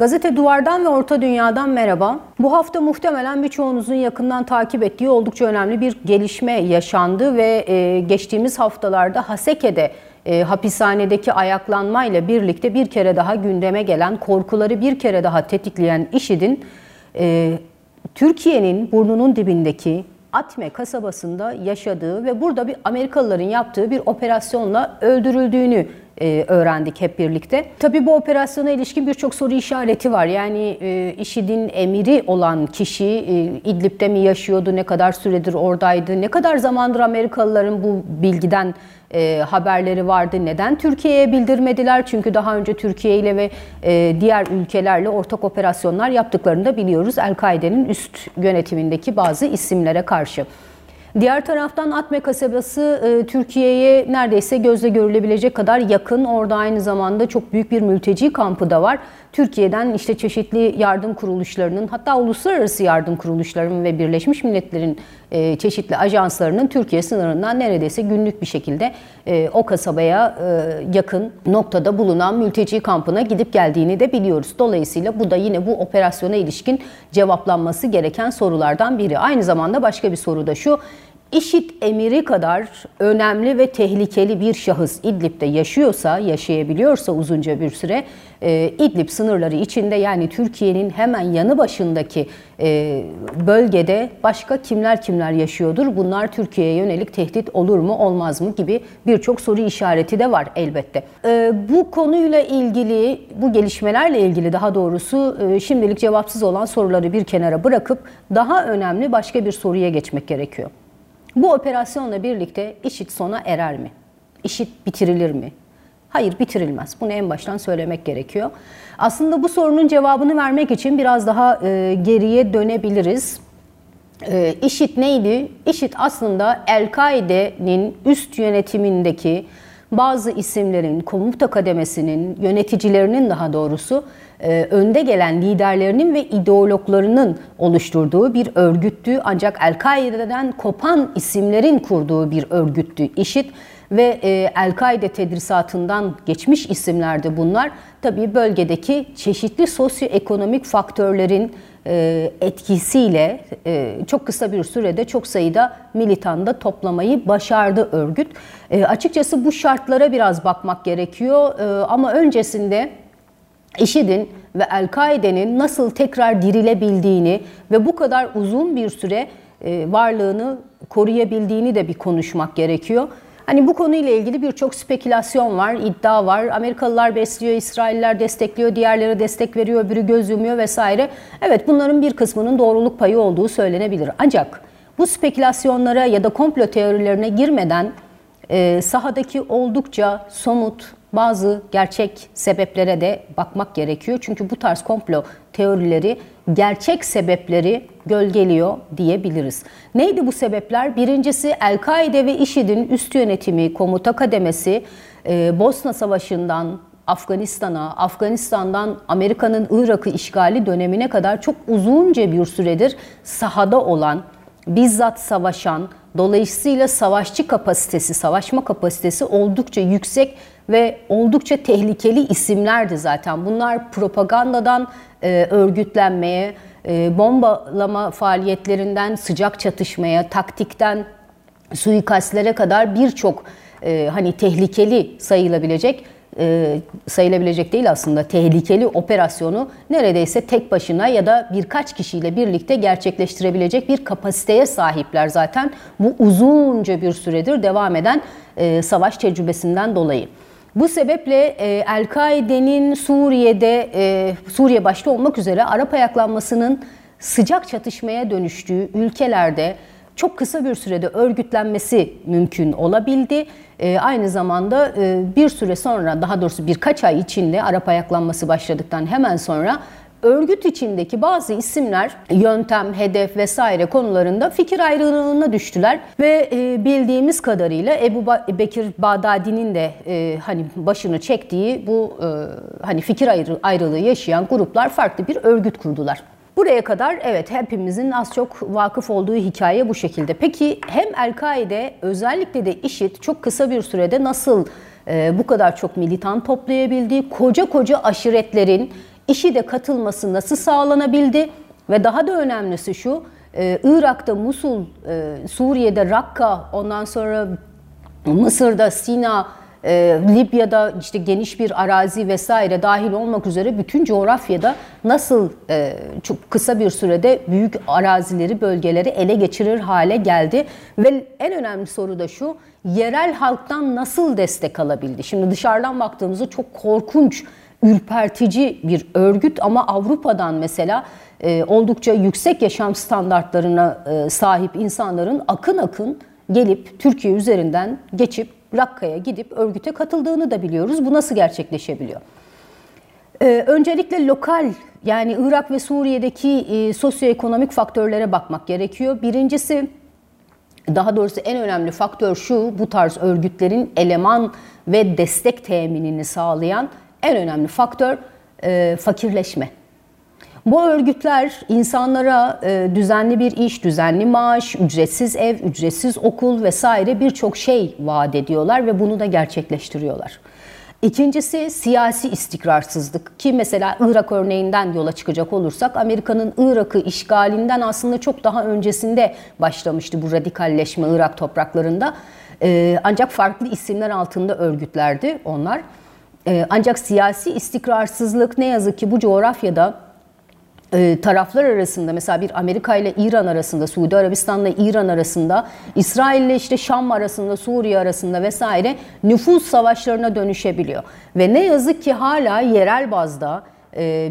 Gazete Duvar'dan ve Orta Dünya'dan merhaba. Bu hafta muhtemelen birçoğunuzun yakından takip ettiği oldukça önemli bir gelişme yaşandı ve e, geçtiğimiz haftalarda Haseke'de e, hapishanedeki ayaklanmayla birlikte bir kere daha gündeme gelen, korkuları bir kere daha tetikleyen IŞİD'in e, Türkiye'nin burnunun dibindeki Atme kasabasında yaşadığı ve burada bir Amerikalıların yaptığı bir operasyonla öldürüldüğünü e, öğrendik hep birlikte. Tabii bu operasyona ilişkin birçok soru işareti var. Yani e, IŞİD'in emiri olan kişi e, İdlib'de mi yaşıyordu, ne kadar süredir oradaydı, ne kadar zamandır Amerikalıların bu bilgiden e, haberleri vardı. Neden Türkiye'ye bildirmediler? Çünkü daha önce Türkiye ile ve e, diğer ülkelerle ortak operasyonlar yaptıklarını da biliyoruz. El-Kaide'nin üst yönetimindeki bazı isimlere karşı. Diğer taraftan Atme kasabası e, Türkiye'ye neredeyse gözle görülebilecek kadar yakın. Orada aynı zamanda çok büyük bir mülteci kampı da var. Türkiye'den işte çeşitli yardım kuruluşlarının hatta uluslararası yardım kuruluşlarının ve Birleşmiş Milletler'in e, çeşitli ajanslarının Türkiye sınırından neredeyse günlük bir şekilde e, o kasabaya yakın noktada bulunan mülteci kampına gidip geldiğini de biliyoruz. Dolayısıyla bu da yine bu operasyona ilişkin cevaplanması gereken sorulardan biri. Aynı zamanda başka bir soru da şu. İşit emiri kadar önemli ve tehlikeli bir şahıs İdlib'de yaşıyorsa, yaşayabiliyorsa uzunca bir süre e, İdlib sınırları içinde yani Türkiye'nin hemen yanı başındaki e, bölgede başka kimler kimler yaşıyordur? Bunlar Türkiye'ye yönelik tehdit olur mu olmaz mı gibi birçok soru işareti de var elbette. E, bu konuyla ilgili, bu gelişmelerle ilgili daha doğrusu şimdilik cevapsız olan soruları bir kenara bırakıp daha önemli başka bir soruya geçmek gerekiyor. Bu operasyonla birlikte IŞİD sona erer mi? IŞİD bitirilir mi? Hayır bitirilmez. Bunu en baştan söylemek gerekiyor. Aslında bu sorunun cevabını vermek için biraz daha e, geriye dönebiliriz. E, IŞİD neydi? IŞİD aslında El-Kaide'nin üst yönetimindeki bazı isimlerin, komuta kademesinin, yöneticilerinin daha doğrusu e, önde gelen liderlerinin ve ideologlarının oluşturduğu bir örgüttü. Ancak El-Kaide'den kopan isimlerin kurduğu bir örgüttü IŞİD ve e, El-Kaide tedrisatından geçmiş isimlerdi bunlar. Tabii bölgedeki çeşitli sosyoekonomik faktörlerin e, etkisiyle çok kısa bir sürede çok sayıda militanda toplamayı başardı örgüt. Açıkçası bu şartlara biraz bakmak gerekiyor ama öncesinde IŞİD'in ve El-Kaide'nin nasıl tekrar dirilebildiğini ve bu kadar uzun bir süre varlığını koruyabildiğini de bir konuşmak gerekiyor. Hani bu konuyla ilgili birçok spekülasyon var, iddia var. Amerikalılar besliyor, İsrailler destekliyor, diğerleri destek veriyor, öbürü göz yumuyor vesaire. Evet bunların bir kısmının doğruluk payı olduğu söylenebilir. Ancak bu spekülasyonlara ya da komplo teorilerine girmeden e, sahadaki oldukça somut bazı gerçek sebeplere de bakmak gerekiyor. Çünkü bu tarz komplo teorileri gerçek sebepleri gölgeliyor diyebiliriz. Neydi bu sebepler? Birincisi El-Kaide ve IŞİD'in üst yönetimi, komuta kademesi e, Bosna Savaşı'ndan Afganistan'a, Afganistan'dan Amerika'nın Irak'ı işgali dönemine kadar çok uzunca bir süredir sahada olan, bizzat savaşan, dolayısıyla savaşçı kapasitesi, savaşma kapasitesi oldukça yüksek ve oldukça tehlikeli isimlerdi zaten. Bunlar propagandadan e, örgütlenmeye, e, bombalama faaliyetlerinden sıcak çatışmaya, taktikten suikastlere kadar birçok e, hani tehlikeli sayılabilecek e, sayılabilecek değil aslında tehlikeli operasyonu neredeyse tek başına ya da birkaç kişiyle birlikte gerçekleştirebilecek bir kapasiteye sahipler zaten bu uzunca bir süredir devam eden e, savaş tecrübesinden dolayı. Bu sebeple e, El-Kaide'nin Suriye'de, e, Suriye başta olmak üzere Arap ayaklanmasının sıcak çatışmaya dönüştüğü ülkelerde çok kısa bir sürede örgütlenmesi mümkün olabildi. E, aynı zamanda e, bir süre sonra, daha doğrusu birkaç ay içinde Arap ayaklanması başladıktan hemen sonra örgüt içindeki bazı isimler yöntem, hedef vesaire konularında fikir ayrılığına düştüler ve e, bildiğimiz kadarıyla Ebu Bekir Bağdadi'nin de e, hani başını çektiği bu e, hani fikir ayrılığı yaşayan gruplar farklı bir örgüt kurdular. Buraya kadar evet hepimizin az çok vakıf olduğu hikaye bu şekilde. Peki hem El-Kaide özellikle de IŞİD çok kısa bir sürede nasıl e, bu kadar çok militan toplayabildi? Koca koca aşiretlerin IŞİD'e katılması nasıl sağlanabildi? Ve daha da önemlisi şu, e, Irak'ta Musul, e, Suriye'de Rakka, ondan sonra Mısır'da Sina, e, Libya'da işte geniş bir arazi vesaire dahil olmak üzere bütün coğrafyada nasıl çok kısa bir sürede büyük arazileri, bölgeleri ele geçirir hale geldi ve en önemli soru da şu, yerel halktan nasıl destek alabildi? Şimdi dışarıdan baktığımızda çok korkunç, ürpertici bir örgüt ama Avrupa'dan mesela e, oldukça yüksek yaşam standartlarına e, sahip insanların akın akın gelip Türkiye üzerinden geçip Rakka'ya gidip örgüte katıldığını da biliyoruz. Bu nasıl gerçekleşebiliyor? Ee, öncelikle lokal yani Irak ve Suriye'deki e, sosyoekonomik faktörlere bakmak gerekiyor. Birincisi daha doğrusu en önemli faktör şu bu tarz örgütlerin eleman ve destek teminini sağlayan en önemli faktör e, fakirleşme. Bu örgütler insanlara e, düzenli bir iş, düzenli maaş, ücretsiz ev, ücretsiz okul vesaire birçok şey vaat ediyorlar ve bunu da gerçekleştiriyorlar. İkincisi siyasi istikrarsızlık ki mesela Irak örneğinden yola çıkacak olursak Amerika'nın Irak'ı işgalinden aslında çok daha öncesinde başlamıştı bu radikalleşme Irak topraklarında. Ee, ancak farklı isimler altında örgütlerdi onlar. Ee, ancak siyasi istikrarsızlık ne yazık ki bu coğrafyada e, taraflar arasında mesela bir Amerika ile İran arasında, Suudi Arabistan ile İran arasında, İsrail ile işte Şam arasında, Suriye arasında vesaire nüfus savaşlarına dönüşebiliyor. Ve ne yazık ki hala yerel bazda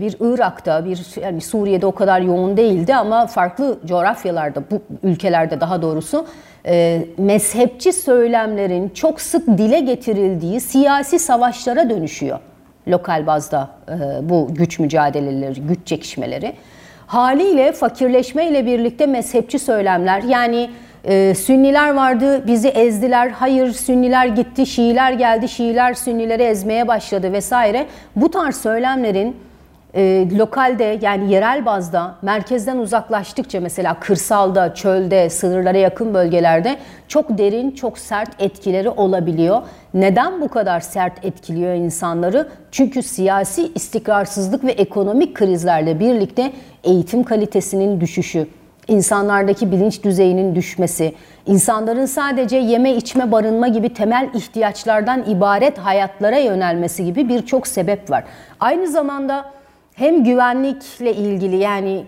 bir Irak'ta, bir yani Suriye'de o kadar yoğun değildi ama farklı coğrafyalarda, bu ülkelerde daha doğrusu e, mezhepçi söylemlerin çok sık dile getirildiği siyasi savaşlara dönüşüyor lokal bazda e, bu güç mücadeleleri, güç çekişmeleri. Haliyle fakirleşme ile birlikte mezhepçi söylemler yani e, Sünniler vardı bizi ezdiler, hayır Sünniler gitti, Şiiler geldi, Şiiler Sünnileri ezmeye başladı vesaire. Bu tarz söylemlerin e, lokalde yani yerel bazda merkezden uzaklaştıkça mesela kırsalda, çölde, sınırlara yakın bölgelerde çok derin, çok sert etkileri olabiliyor. Neden bu kadar sert etkiliyor insanları? Çünkü siyasi istikrarsızlık ve ekonomik krizlerle birlikte eğitim kalitesinin düşüşü, insanlardaki bilinç düzeyinin düşmesi, insanların sadece yeme, içme, barınma gibi temel ihtiyaçlardan ibaret hayatlara yönelmesi gibi birçok sebep var. Aynı zamanda hem güvenlikle ilgili yani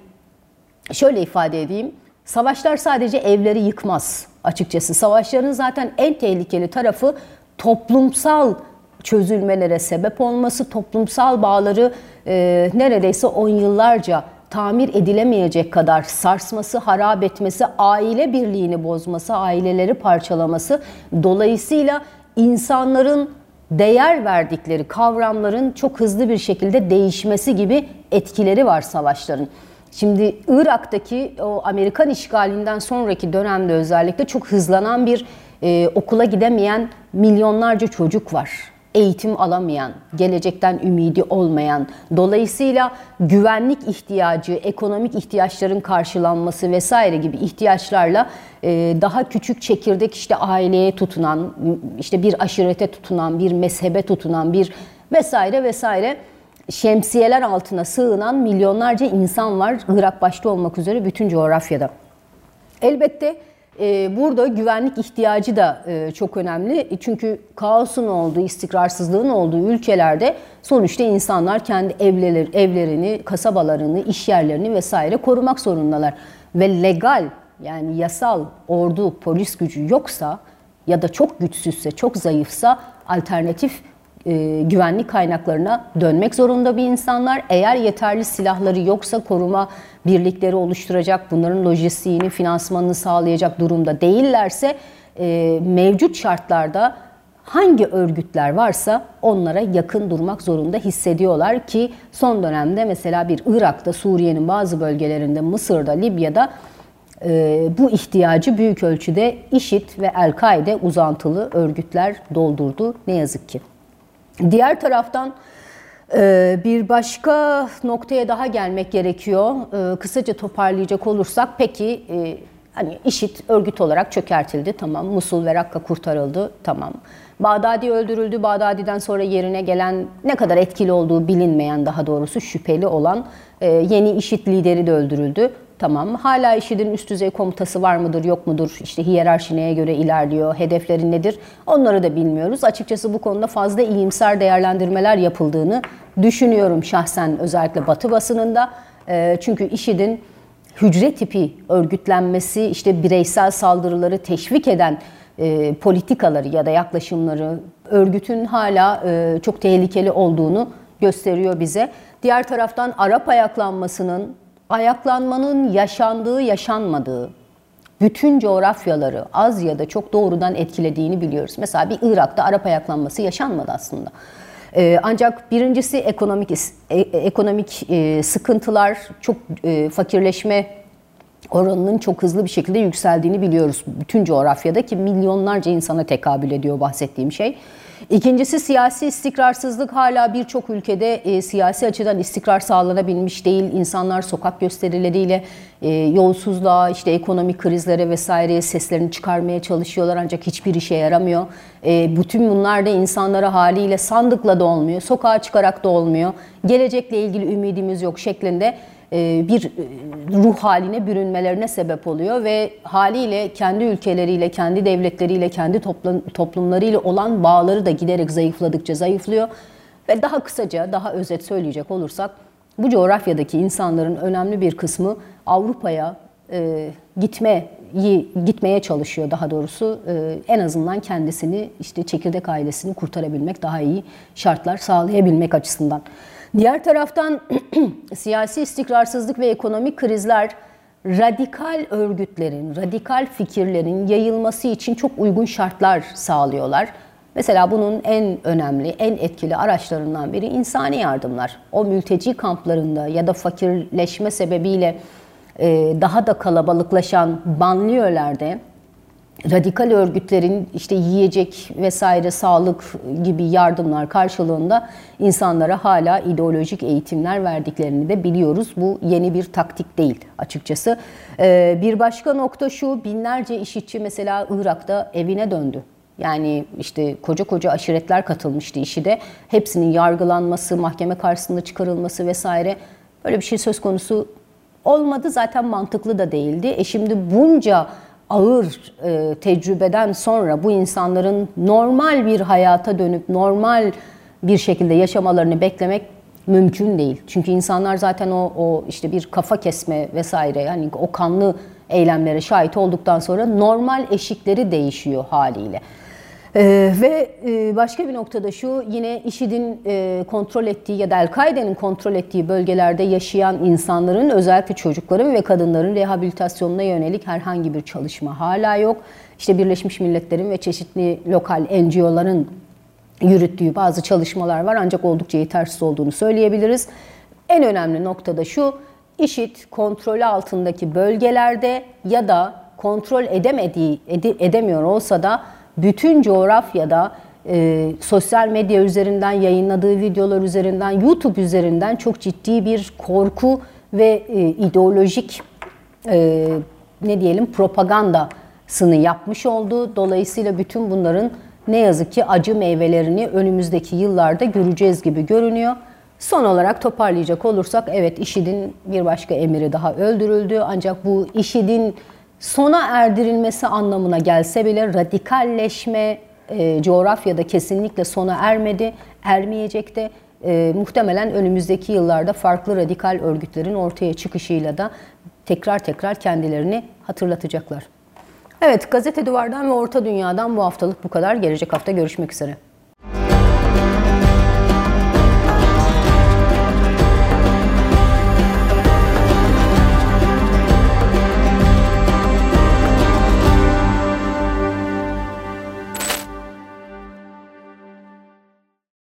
şöyle ifade edeyim. Savaşlar sadece evleri yıkmaz açıkçası. Savaşların zaten en tehlikeli tarafı toplumsal çözülmelere sebep olması, toplumsal bağları e, neredeyse on yıllarca tamir edilemeyecek kadar sarsması, harap etmesi, aile birliğini bozması, aileleri parçalaması. Dolayısıyla insanların değer verdikleri kavramların çok hızlı bir şekilde değişmesi gibi etkileri var savaşların. Şimdi Irak'taki o Amerikan işgalinden sonraki dönemde özellikle çok hızlanan bir e, okula gidemeyen milyonlarca çocuk var eğitim alamayan, gelecekten ümidi olmayan, dolayısıyla güvenlik ihtiyacı, ekonomik ihtiyaçların karşılanması vesaire gibi ihtiyaçlarla e, daha küçük çekirdek işte aileye tutunan, işte bir aşirete tutunan, bir mezhebe tutunan, bir vesaire vesaire şemsiyeler altına sığınan milyonlarca insan var Irak başta olmak üzere bütün coğrafyada. Elbette ee, burada güvenlik ihtiyacı da e, çok önemli. Çünkü kaosun olduğu, istikrarsızlığın olduğu ülkelerde sonuçta insanlar kendi evleri, evlerini, kasabalarını, iş yerlerini vesaire korumak zorundalar. Ve legal yani yasal ordu, polis gücü yoksa ya da çok güçsüzse, çok zayıfsa alternatif e, güvenlik kaynaklarına dönmek zorunda bir insanlar. Eğer yeterli silahları yoksa koruma birlikleri oluşturacak, bunların lojistiğini, finansmanını sağlayacak durumda değillerse e, mevcut şartlarda hangi örgütler varsa onlara yakın durmak zorunda hissediyorlar ki son dönemde mesela bir Irak'ta, Suriye'nin bazı bölgelerinde, Mısır'da, Libya'da e, bu ihtiyacı büyük ölçüde IŞİD ve El-Kaide uzantılı örgütler doldurdu ne yazık ki. Diğer taraftan e, bir başka noktaya daha gelmek gerekiyor. E, kısaca toparlayacak olursak peki e, Hani IŞİD örgüt olarak çökertildi tamam. Musul ve Rakka kurtarıldı tamam. Bağdadi öldürüldü. Bağdadi'den sonra yerine gelen ne kadar etkili olduğu bilinmeyen daha doğrusu şüpheli olan yeni IŞİD lideri de öldürüldü. Tamam. Hala IŞİD'in üst düzey komutası var mıdır, yok mudur? İşte hiyerarşi neye göre ilerliyor, hedefleri nedir? Onları da bilmiyoruz. Açıkçası bu konuda fazla iyimser değerlendirmeler yapıldığını düşünüyorum şahsen özellikle Batı basınında. E, çünkü IŞİD'in hücre tipi örgütlenmesi, işte bireysel saldırıları teşvik eden e, politikaları ya da yaklaşımları örgütün hala e, çok tehlikeli olduğunu gösteriyor bize. Diğer taraftan Arap ayaklanmasının, ayaklanmanın yaşandığı, yaşanmadığı, bütün coğrafyaları az ya da çok doğrudan etkilediğini biliyoruz. Mesela bir Irak'ta Arap ayaklanması yaşanmadı aslında. Ee, ancak birincisi ekonomik e, ekonomik e, sıkıntılar, çok e, fakirleşme oranının çok hızlı bir şekilde yükseldiğini biliyoruz. Bütün coğrafyada ki milyonlarca insana tekabül ediyor bahsettiğim şey. İkincisi siyasi istikrarsızlık hala birçok ülkede e, siyasi açıdan istikrar sağlanabilmiş değil. İnsanlar sokak gösterileriyle e, yolsuzluğa, işte ekonomik krizlere vesaireye seslerini çıkarmaya çalışıyorlar ancak hiçbir işe yaramıyor. E, bütün bunlar da insanlara haliyle sandıkla da olmuyor, sokağa çıkarak da olmuyor. Gelecekle ilgili ümidimiz yok şeklinde bir e, ruh haline bürünmelerine sebep oluyor ve haliyle kendi ülkeleriyle, kendi devletleriyle, kendi toplumlarıyla olan bağları da giderek zayıfladıkça zayıflıyor. Ve daha kısaca, daha özet söyleyecek olursak bu coğrafyadaki insanların önemli bir kısmı Avrupa'ya e, gitmeyi gitmeye çalışıyor daha doğrusu e, en azından kendisini işte çekirdek ailesini kurtarabilmek daha iyi şartlar sağlayabilmek açısından. Diğer taraftan siyasi istikrarsızlık ve ekonomik krizler radikal örgütlerin, radikal fikirlerin yayılması için çok uygun şartlar sağlıyorlar. Mesela bunun en önemli, en etkili araçlarından biri insani yardımlar. O mülteci kamplarında ya da fakirleşme sebebiyle daha da kalabalıklaşan banliyölerde radikal örgütlerin işte yiyecek vesaire sağlık gibi yardımlar karşılığında insanlara hala ideolojik eğitimler verdiklerini de biliyoruz. Bu yeni bir taktik değil açıkçası. Ee, bir başka nokta şu binlerce işitçi mesela Irak'ta evine döndü. Yani işte koca koca aşiretler katılmıştı işi de. Hepsinin yargılanması, mahkeme karşısında çıkarılması vesaire böyle bir şey söz konusu olmadı. Zaten mantıklı da değildi. E şimdi bunca ağır e, tecrübeden sonra bu insanların normal bir hayata dönüp normal bir şekilde yaşamalarını beklemek mümkün değil. Çünkü insanlar zaten o, o işte bir kafa kesme vesaire yani o kanlı eylemlere şahit olduktan sonra normal eşikleri değişiyor haliyle. Ee, ve e, başka bir noktada şu yine IŞİD'in e, kontrol ettiği ya da El-Kaide'nin kontrol ettiği bölgelerde yaşayan insanların özellikle çocukların ve kadınların rehabilitasyonuna yönelik herhangi bir çalışma hala yok. İşte Birleşmiş Milletler'in ve çeşitli lokal NGO'ların yürüttüğü bazı çalışmalar var ancak oldukça yetersiz olduğunu söyleyebiliriz. En önemli nokta da şu, IŞİD kontrolü altındaki bölgelerde ya da kontrol edemediği, edemiyor olsa da bütün coğrafyada e, sosyal medya üzerinden yayınladığı videolar üzerinden YouTube üzerinden çok ciddi bir korku ve e, ideolojik e, ne diyelim propagandasını yapmış oldu. Dolayısıyla bütün bunların ne yazık ki acı meyvelerini önümüzdeki yıllarda göreceğiz gibi görünüyor. Son olarak toparlayacak olursak evet IŞİD'in bir başka emiri daha öldürüldü ancak bu IŞİD'in sona erdirilmesi anlamına gelse bile radikalleşme e, coğrafyada kesinlikle sona ermedi, ermeyecek de e, muhtemelen önümüzdeki yıllarda farklı radikal örgütlerin ortaya çıkışıyla da tekrar tekrar kendilerini hatırlatacaklar. Evet, Gazete Duvar'dan ve Orta Dünya'dan bu haftalık bu kadar. Gelecek hafta görüşmek üzere.